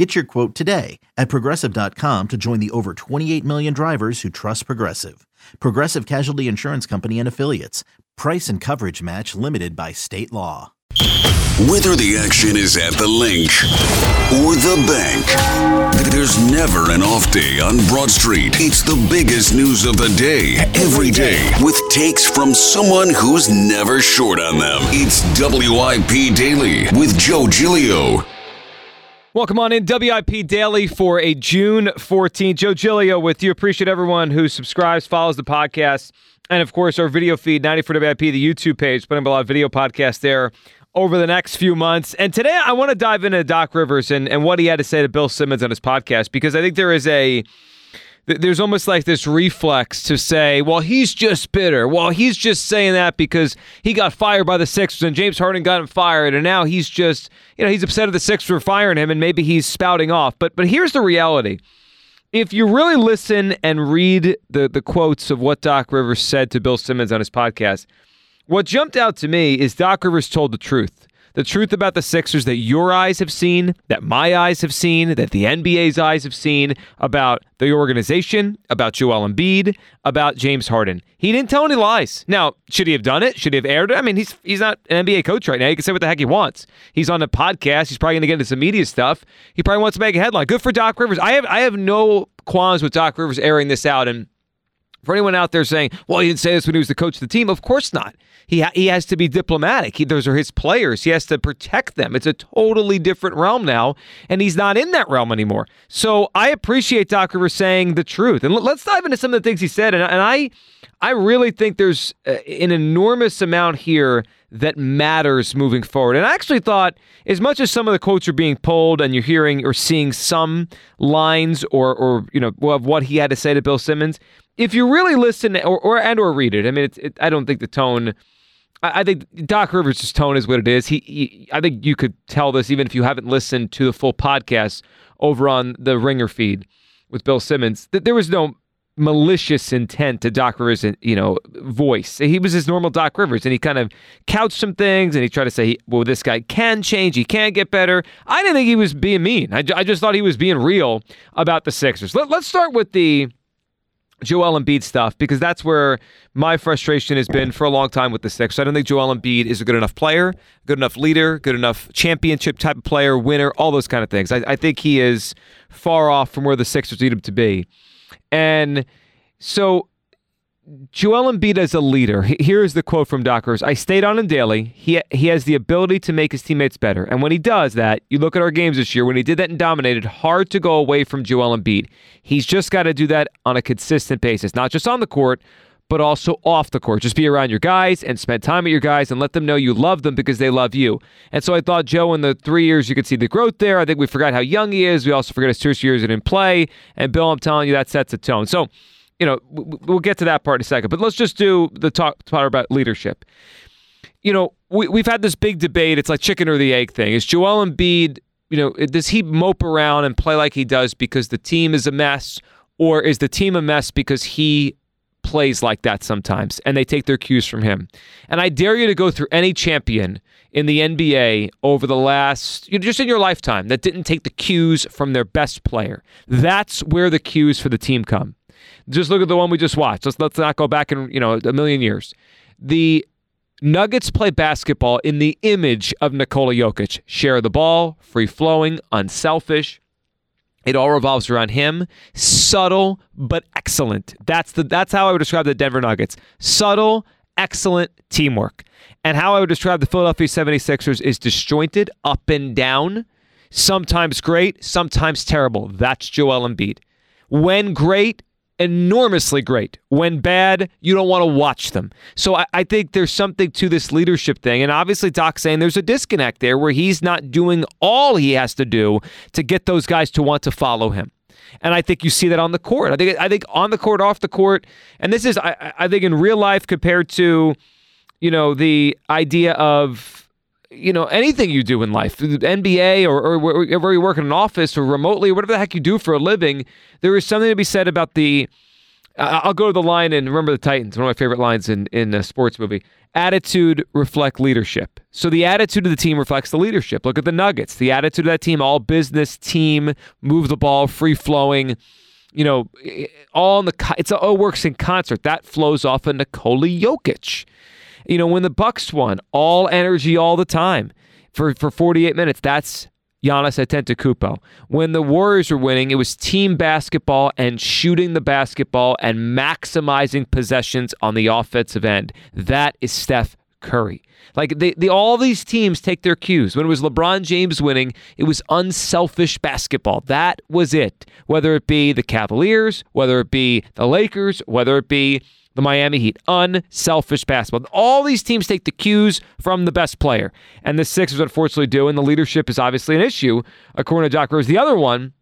Get your quote today at progressive.com to join the over 28 million drivers who trust Progressive. Progressive Casualty Insurance Company and Affiliates. Price and coverage match limited by state law. Whether the action is at the Linc or the bank, there's never an off day on Broad Street. It's the biggest news of the day, every day, with takes from someone who's never short on them. It's WIP Daily with Joe Giglio. Welcome on in WIP Daily for a June 14th. Joe Giglio with you. Appreciate everyone who subscribes, follows the podcast, and of course our video feed, 94 WIP, the YouTube page, putting up a lot of video podcasts there over the next few months. And today I want to dive into Doc Rivers and, and what he had to say to Bill Simmons on his podcast because I think there is a there's almost like this reflex to say, well, he's just bitter. Well, he's just saying that because he got fired by the Sixers and James Harden got him fired, and now he's just, you know, he's upset at the Sixers for firing him, and maybe he's spouting off. But but here's the reality: if you really listen and read the the quotes of what Doc Rivers said to Bill Simmons on his podcast, what jumped out to me is Doc Rivers told the truth the truth about the Sixers that your eyes have seen, that my eyes have seen, that the NBA's eyes have seen about the organization, about Joel Embiid, about James Harden. He didn't tell any lies. Now, should he have done it? Should he have aired it? I mean, he's he's not an NBA coach right now. He can say what the heck he wants. He's on a podcast. He's probably going to get into some media stuff. He probably wants to make a headline. Good for Doc Rivers. I have I have no qualms with Doc Rivers airing this out and for anyone out there saying, well, he didn't say this when he was the coach of the team, of course not. He, ha- he has to be diplomatic. He, those are his players. He has to protect them. It's a totally different realm now, and he's not in that realm anymore. So I appreciate Doc Rivers saying the truth. And l- let's dive into some of the things he said. And, and I, I really think there's uh, an enormous amount here that matters moving forward. And I actually thought, as much as some of the quotes are being pulled and you're hearing or seeing some lines or, or you know, of what he had to say to Bill Simmons, if you really listen or, or and or read it, I mean, it, I don't think the tone. I, I think Doc Rivers' tone is what it is. He, he, I think you could tell this even if you haven't listened to the full podcast over on the Ringer feed with Bill Simmons. That there was no malicious intent to Doc Rivers' you know voice. He was his normal Doc Rivers, and he kind of couched some things, and he tried to say, "Well, this guy can change. He can get better." I didn't think he was being mean. I, I just thought he was being real about the Sixers. Let, let's start with the Joel Embiid stuff because that's where my frustration has been for a long time with the Sixers. I don't think Joel Embiid is a good enough player, good enough leader, good enough championship type of player, winner, all those kind of things. I, I think he is far off from where the Sixers need him to be. And so Joel Embiid as a leader. Here is the quote from Doc Rivers. I stayed on him daily. He he has the ability to make his teammates better. And when he does that, you look at our games this year, when he did that and dominated, hard to go away from Joel Embiid. He's just got to do that on a consistent basis, not just on the court, but also off the court. Just be around your guys and spend time with your guys and let them know you love them because they love you. And so I thought, Joe, in the three years, you could see the growth there. I think we forgot how young he is. We also forgot his first years in play. And Bill, I'm telling you, that sets a tone. So you know, we'll get to that part in a second, but let's just do the talk part about leadership. You know, we, we've had this big debate. It's like chicken or the egg thing. Is Joel Embiid, you know, does he mope around and play like he does because the team is a mess, or is the team a mess because he plays like that sometimes and they take their cues from him? And I dare you to go through any champion in the NBA over the last, you know, just in your lifetime, that didn't take the cues from their best player. That's where the cues for the team come. Just look at the one we just watched. Let's let's not go back in you know a million years. The Nuggets play basketball in the image of Nikola Jokic. Share the ball, free flowing, unselfish. It all revolves around him. Subtle but excellent. That's the that's how I would describe the Denver Nuggets. Subtle, excellent teamwork. And how I would describe the Philadelphia 76ers is disjointed, up and down, sometimes great, sometimes terrible. That's Joel Embiid. When great, enormously great. When bad, you don't want to watch them. So I, I, think there's something to this leadership thing. And obviously, Doc's saying there's a disconnect there where he's not doing all he has to do to get those guys to want to follow him. And I think you see that on the court. I think I think on the court, off the court, and this is I, I think in real life compared to, you know, the idea of you know anything you do in life, NBA or, or where you work in an office or remotely, or whatever the heck you do for a living, there is something to be said about the. I'll go to the line and remember the Titans, one of my favorite lines in in a sports movie. Attitude reflect leadership. So the attitude of the team reflects the leadership. Look at the Nuggets. The attitude of that team, all business team, move the ball, free flowing. You know, all in the it's all works in concert. That flows off of Nikola Jokic. You know, when the Bucks won, all energy all the time for, for 48 minutes. That's Giannis Antetokounmpo. When the Warriors were winning, it was team basketball and shooting the basketball and maximizing possessions on the offensive end. That is Steph Curry. Like they, they, all these teams take their cues. When it was LeBron James winning, it was unselfish basketball. That was it. Whether it be the Cavaliers, whether it be the Lakers, whether it be the Miami Heat. Unselfish basketball. All these teams take the cues from the best player. And the Sixers unfortunately do, and the leadership is obviously an issue, according to Doc Rivers. The other one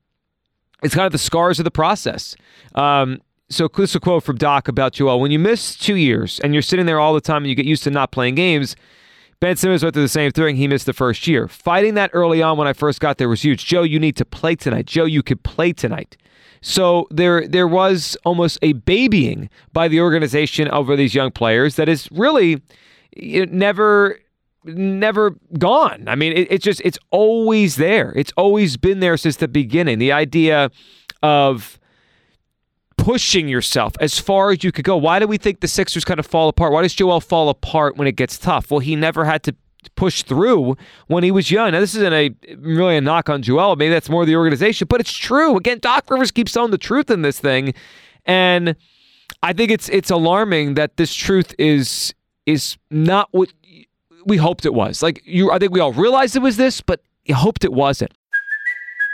is kind of the scars of the process. Um, so this is a quote from Doc about Joel. When you miss two years and you're sitting there all the time and you get used to not playing games, Ben Simmons went through the same thing. He missed the first year. Fighting that early on when I first got there was huge. Joe, you need to play tonight. Joe, you could play tonight. So there there was almost a babying by the organization over these young players that is really never never gone. I mean, it, it's just it's always there. It's always been there since the beginning. The idea of pushing yourself as far as you could go. Why do we think the Sixers kind of fall apart? Why does Joel fall apart when it gets tough? Well, he never had to push through when he was young. Now, this isn't a really a knock on Joel. Maybe that's more the organization, but it's true. Again, Doc Rivers keeps telling the truth in this thing, and I think it's it's alarming that this truth is is not what we hoped it was. Like you, I think we all realized it was this, but hoped it wasn't.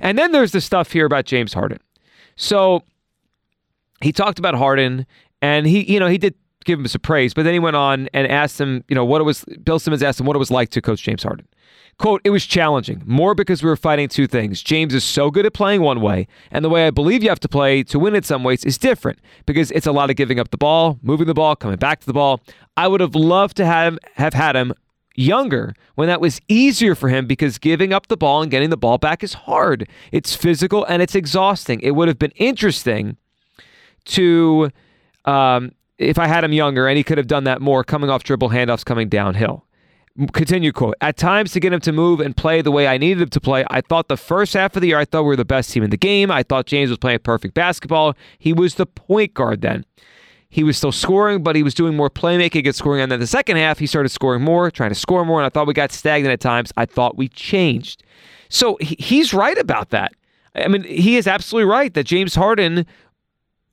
And then there's the stuff here about James Harden. So he talked about Harden and he, you know, he did give him some praise, but then he went on and asked him, you know, what it was, Bill Simmons asked him what it was like to coach James Harden. Quote, it was challenging, more because we were fighting two things. James is so good at playing one way, and the way I believe you have to play to win in some ways is different because it's a lot of giving up the ball, moving the ball, coming back to the ball. I would have loved to have, have had him younger when that was easier for him because giving up the ball and getting the ball back is hard. It's physical and it's exhausting. It would have been interesting to, um, if I had him younger and he could have done that more, coming off dribble handoffs, coming downhill. Continue quote. At times to get him to move and play the way I needed him to play, I thought the first half of the year I thought we were the best team in the game. I thought James was playing perfect basketball. He was the point guard then. He was still scoring, but he was doing more playmaking and scoring. And then the second half, he started scoring more, trying to score more. And I thought we got stagnant at times. I thought we changed. So he's right about that. I mean, he is absolutely right that James Harden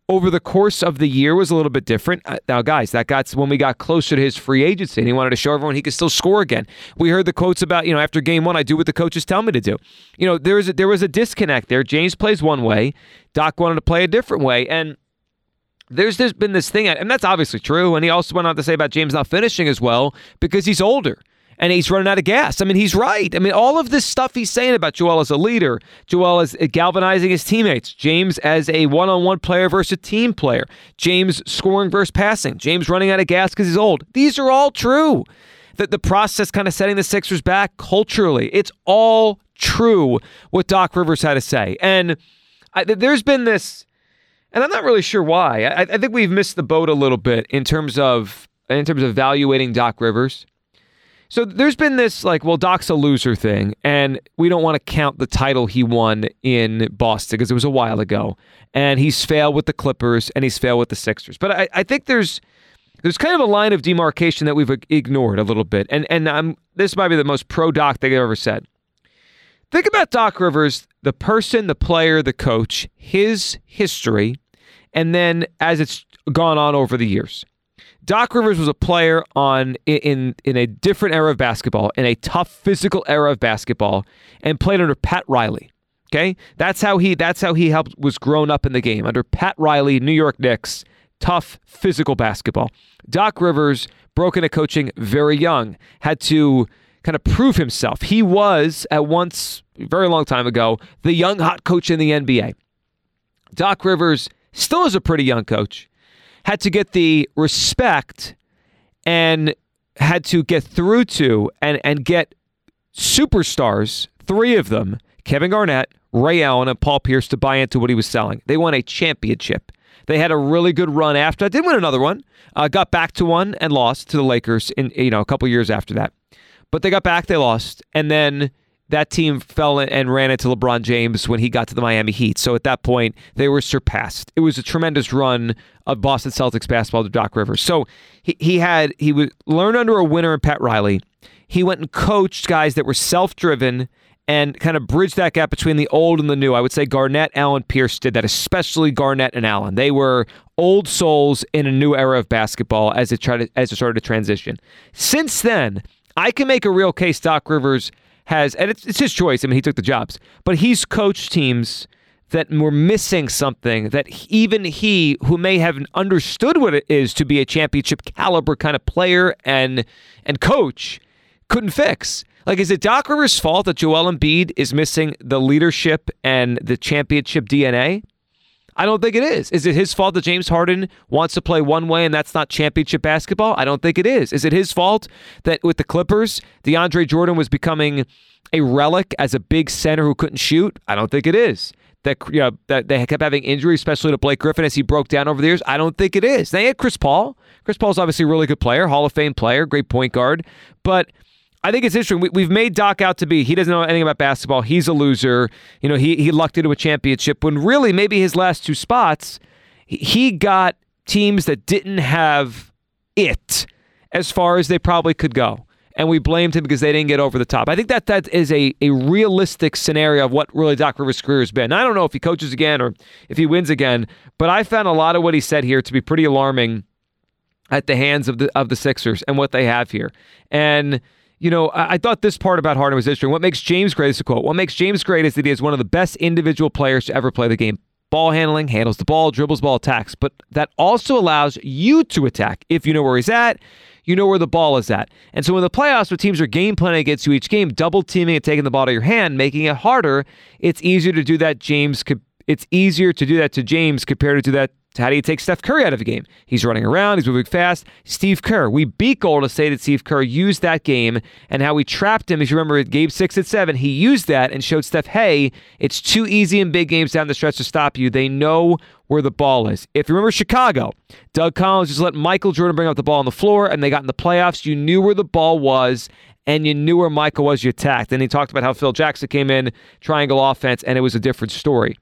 over the course of the year was a little bit different. Uh, now, guys, that got when we got closer to his free agency, and he wanted to show everyone he could still score again. We heard the quotes about, you know, after game one, I do what the coaches tell me to do. You know, there was a, there was a disconnect there. James plays one way, Doc wanted to play a different way, and there's there's been this thing, and that's obviously true. And he also went on to say about James not finishing as well because he's older and he's running out of gas. I mean, he's right. I mean, all of this stuff he's saying about Joel as a leader, Joel as galvanizing his teammates, James as a one-on-one player versus a team player, James scoring versus passing, James running out of gas because he's old. These are all true. That the process kind of setting the Sixers back culturally, it's all true what Doc Rivers had to say. And I, there's been this and I'm not really sure why. I, I, think we've missed the boat a little bit in terms of in terms of evaluating Doc Rivers. So there's been this like, well, Doc's a loser thing, and we don't want to count the title he won in Boston because it was a while ago, and he's failed with the Clippers and he's failed with the Sixers. But I, I think there's there's kind of a line of demarcation that we've ignored a little bit, and and I'm this might be the most pro Doc thing I've ever said. Think about Doc Rivers, the person, the player, the coach, his history, and then as it's gone on over the years. Doc Rivers was a player on in in a different era of basketball, in a tough physical era of basketball, and played under Pat Riley. Okay, that's how he that's how he helped was grown up in the game under Pat Riley, New York Knicks, tough physical basketball. Doc Rivers broke into coaching very young, had to kind of prove himself. He was at once very long time ago the young hot coach in the NBA. Doc Rivers still is a pretty young coach. Had to get the respect and had to get through to and and get superstars, three of them, Kevin Garnett, Ray Allen, and Paul Pierce to buy into what he was selling. They won a championship. They had a really good run after. I did win another one. Uh, got back to one and lost to the Lakers in you know a couple years after that. But they got back, they lost, and then that team fell and ran into LeBron James when he got to the Miami Heat. So at that point, they were surpassed. It was a tremendous run of Boston Celtics basketball to Doc Rivers. So he, he had he would learn under a winner in Pat Riley. He went and coached guys that were self-driven and kind of bridged that gap between the old and the new. I would say Garnett, Allen, Pierce did that, especially Garnett and Allen. They were old souls in a new era of basketball as it tried to, as it started to transition. Since then, I can make a real case Doc Rivers has, and it's, it's his choice. I mean, he took the jobs, but he's coached teams that were missing something that even he, who may have understood what it is to be a championship caliber kind of player and and coach, couldn't fix. Like, is it Doc Rivers' fault that Joel Embiid is missing the leadership and the championship DNA? I don't think it is. Is it his fault that James Harden wants to play one way and that's not championship basketball? I don't think it is. Is it his fault that with the Clippers, DeAndre Jordan was becoming a relic as a big center who couldn't shoot? I don't think it is. That you know that they kept having injuries, especially to Blake Griffin as he broke down over the years. I don't think it is. They had Chris Paul. Chris Paul's obviously a really good player, Hall of Fame player, great point guard, but I think it's interesting. We, have made Doc out to be he doesn't know anything about basketball. He's a loser. You know, he he lucked into a championship when really maybe his last two spots, he got teams that didn't have it as far as they probably could go. And we blamed him because they didn't get over the top. I think that that is a, a realistic scenario of what really Doc Rivers' career has been. I don't know if he coaches again or if he wins again, but I found a lot of what he said here to be pretty alarming at the hands of the of the Sixers and what they have here. And you know, I, I, thought this part about Harden was interesting. What makes James great is a quote. What makes James great is that he is one of the best individual players to ever play the game. Ball handling, handles the ball, dribbles ball, attacks. But that also allows you to attack if you know where he's at. You know where the ball is at. And so in the playoffs, where teams are game planning against you each game, double teaming and taking the ball to your hand, making it harder, it's easier to do that, James. It's easier to do that to James compared to do that how do you take Steph Curry out of a game? He's running around, he's moving fast. Steve Kerr, we beat Golden State that Steve Kerr used that game and how we trapped him. If you remember, game six and seven, he used that and showed Steph, hey, it's too easy in big games down the stretch to stop you. They know where the ball is. If you remember Chicago, Doug Collins just let Michael Jordan bring up the ball on the floor and they got in the playoffs. You knew where the ball was and you knew where Michael was, you attacked. And he talked about how Phil Jackson came in, triangle offense, and it was a different story.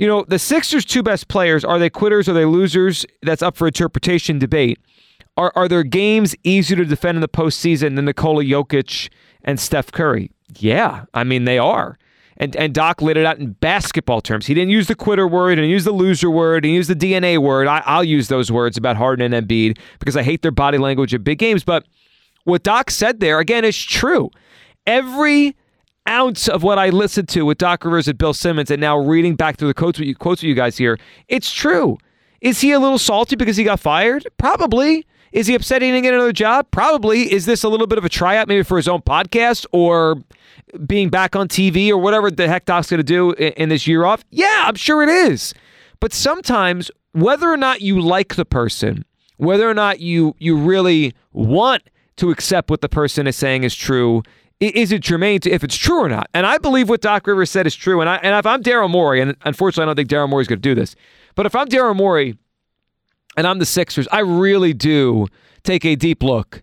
You know, the Sixers' two best players are they quitters? Are they losers? That's up for interpretation debate. Are are their games easier to defend in the postseason than Nikola Jokic and Steph Curry? Yeah, I mean they are. And and Doc laid it out in basketball terms. He didn't use the quitter word, and use the loser word, and use the DNA word. I, I'll use those words about Harden and Embiid because I hate their body language at big games. But what Doc said there again is true. Every ounce of what I listened to with Doc Rivers and Bill Simmons, and now reading back through the quotes with you, quotes with you guys here, it's true. Is he a little salty because he got fired? Probably. Is he upset he didn't get another job? Probably. Is this a little bit of a tryout maybe for his own podcast or being back on TV or whatever the heck Doc's going to do in, in this year off? Yeah, I'm sure it is. But sometimes, whether or not you like the person, whether or not you you really want to accept what the person is saying is true, is it germane to if it's true or not? And I believe what Doc Rivers said is true. And I and if I'm Daryl Morey, and unfortunately I don't think Daryl Morey's going to do this, but if I'm Daryl Morey and I'm the Sixers, I really do take a deep look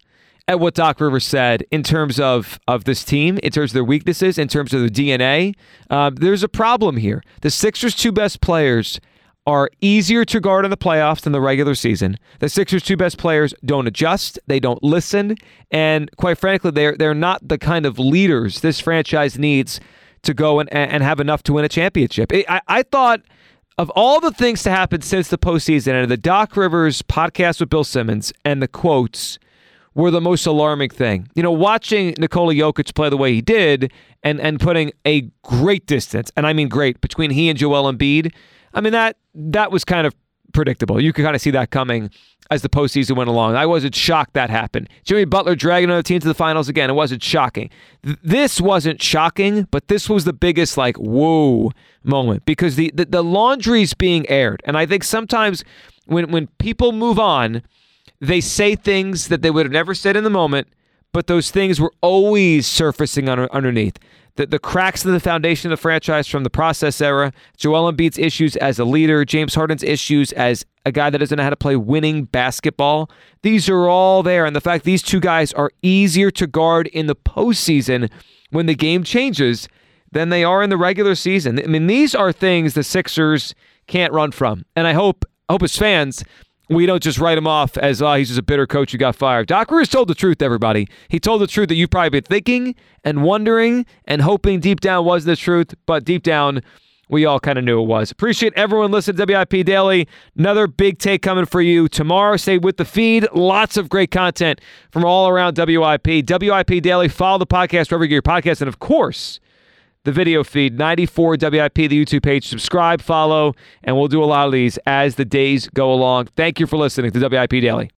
at what Doc Rivers said in terms of of this team, in terms of their weaknesses, in terms of their DNA. Um, there's a problem here. The Sixers' two best players are easier to guard in the playoffs than the regular season. The Sixers' two best players don't adjust, they don't listen, and quite frankly, they're they're not the kind of leaders this franchise needs to go and, and have enough to win a championship. I, I thought of all the things to happen since the postseason and the Doc Rivers podcast with Bill Simmons and the quotes were the most alarming thing. You know, watching Nikola Jokic play the way he did and and putting a great distance, and I mean great, between he and Joel Embiid. I mean that that was kind of predictable. You could kind of see that coming as the postseason went along. I wasn't shocked that happened. Jimmy Butler dragging another team to the finals again. It wasn't shocking. This wasn't shocking, but this was the biggest like whoa moment because the, the the laundry's being aired, and I think sometimes when when people move on, they say things that they would have never said in the moment, but those things were always surfacing under, underneath the, the cracks in the foundation of the franchise from the process era, Joel Embiid's issues as a leader, James Harden's issues as a guy that doesn't know how to play winning basketball. These are all there. And the fact these two guys are easier to guard in the postseason when the game changes than they are in the regular season. I mean, these are things the Sixers can't run from. And I hope, I hope as fans, we don't just write him off as, oh, he's just a bitter coach who got fired. Doc Rivers told the truth, everybody. He told the truth that you've probably been thinking and wondering and hoping deep down was the truth, but deep down, we all kind of knew it was. Appreciate everyone listening to WIP Daily. Another big take coming for you tomorrow. Stay with the feed. Lots of great content from all around WIP. WIP Daily. Follow the podcast wherever you get your podcast. And of course, the video feed, 94 WIP, the YouTube page. Subscribe, follow, and we'll do a lot of these as the days go along. Thank you for listening to WIP Daily.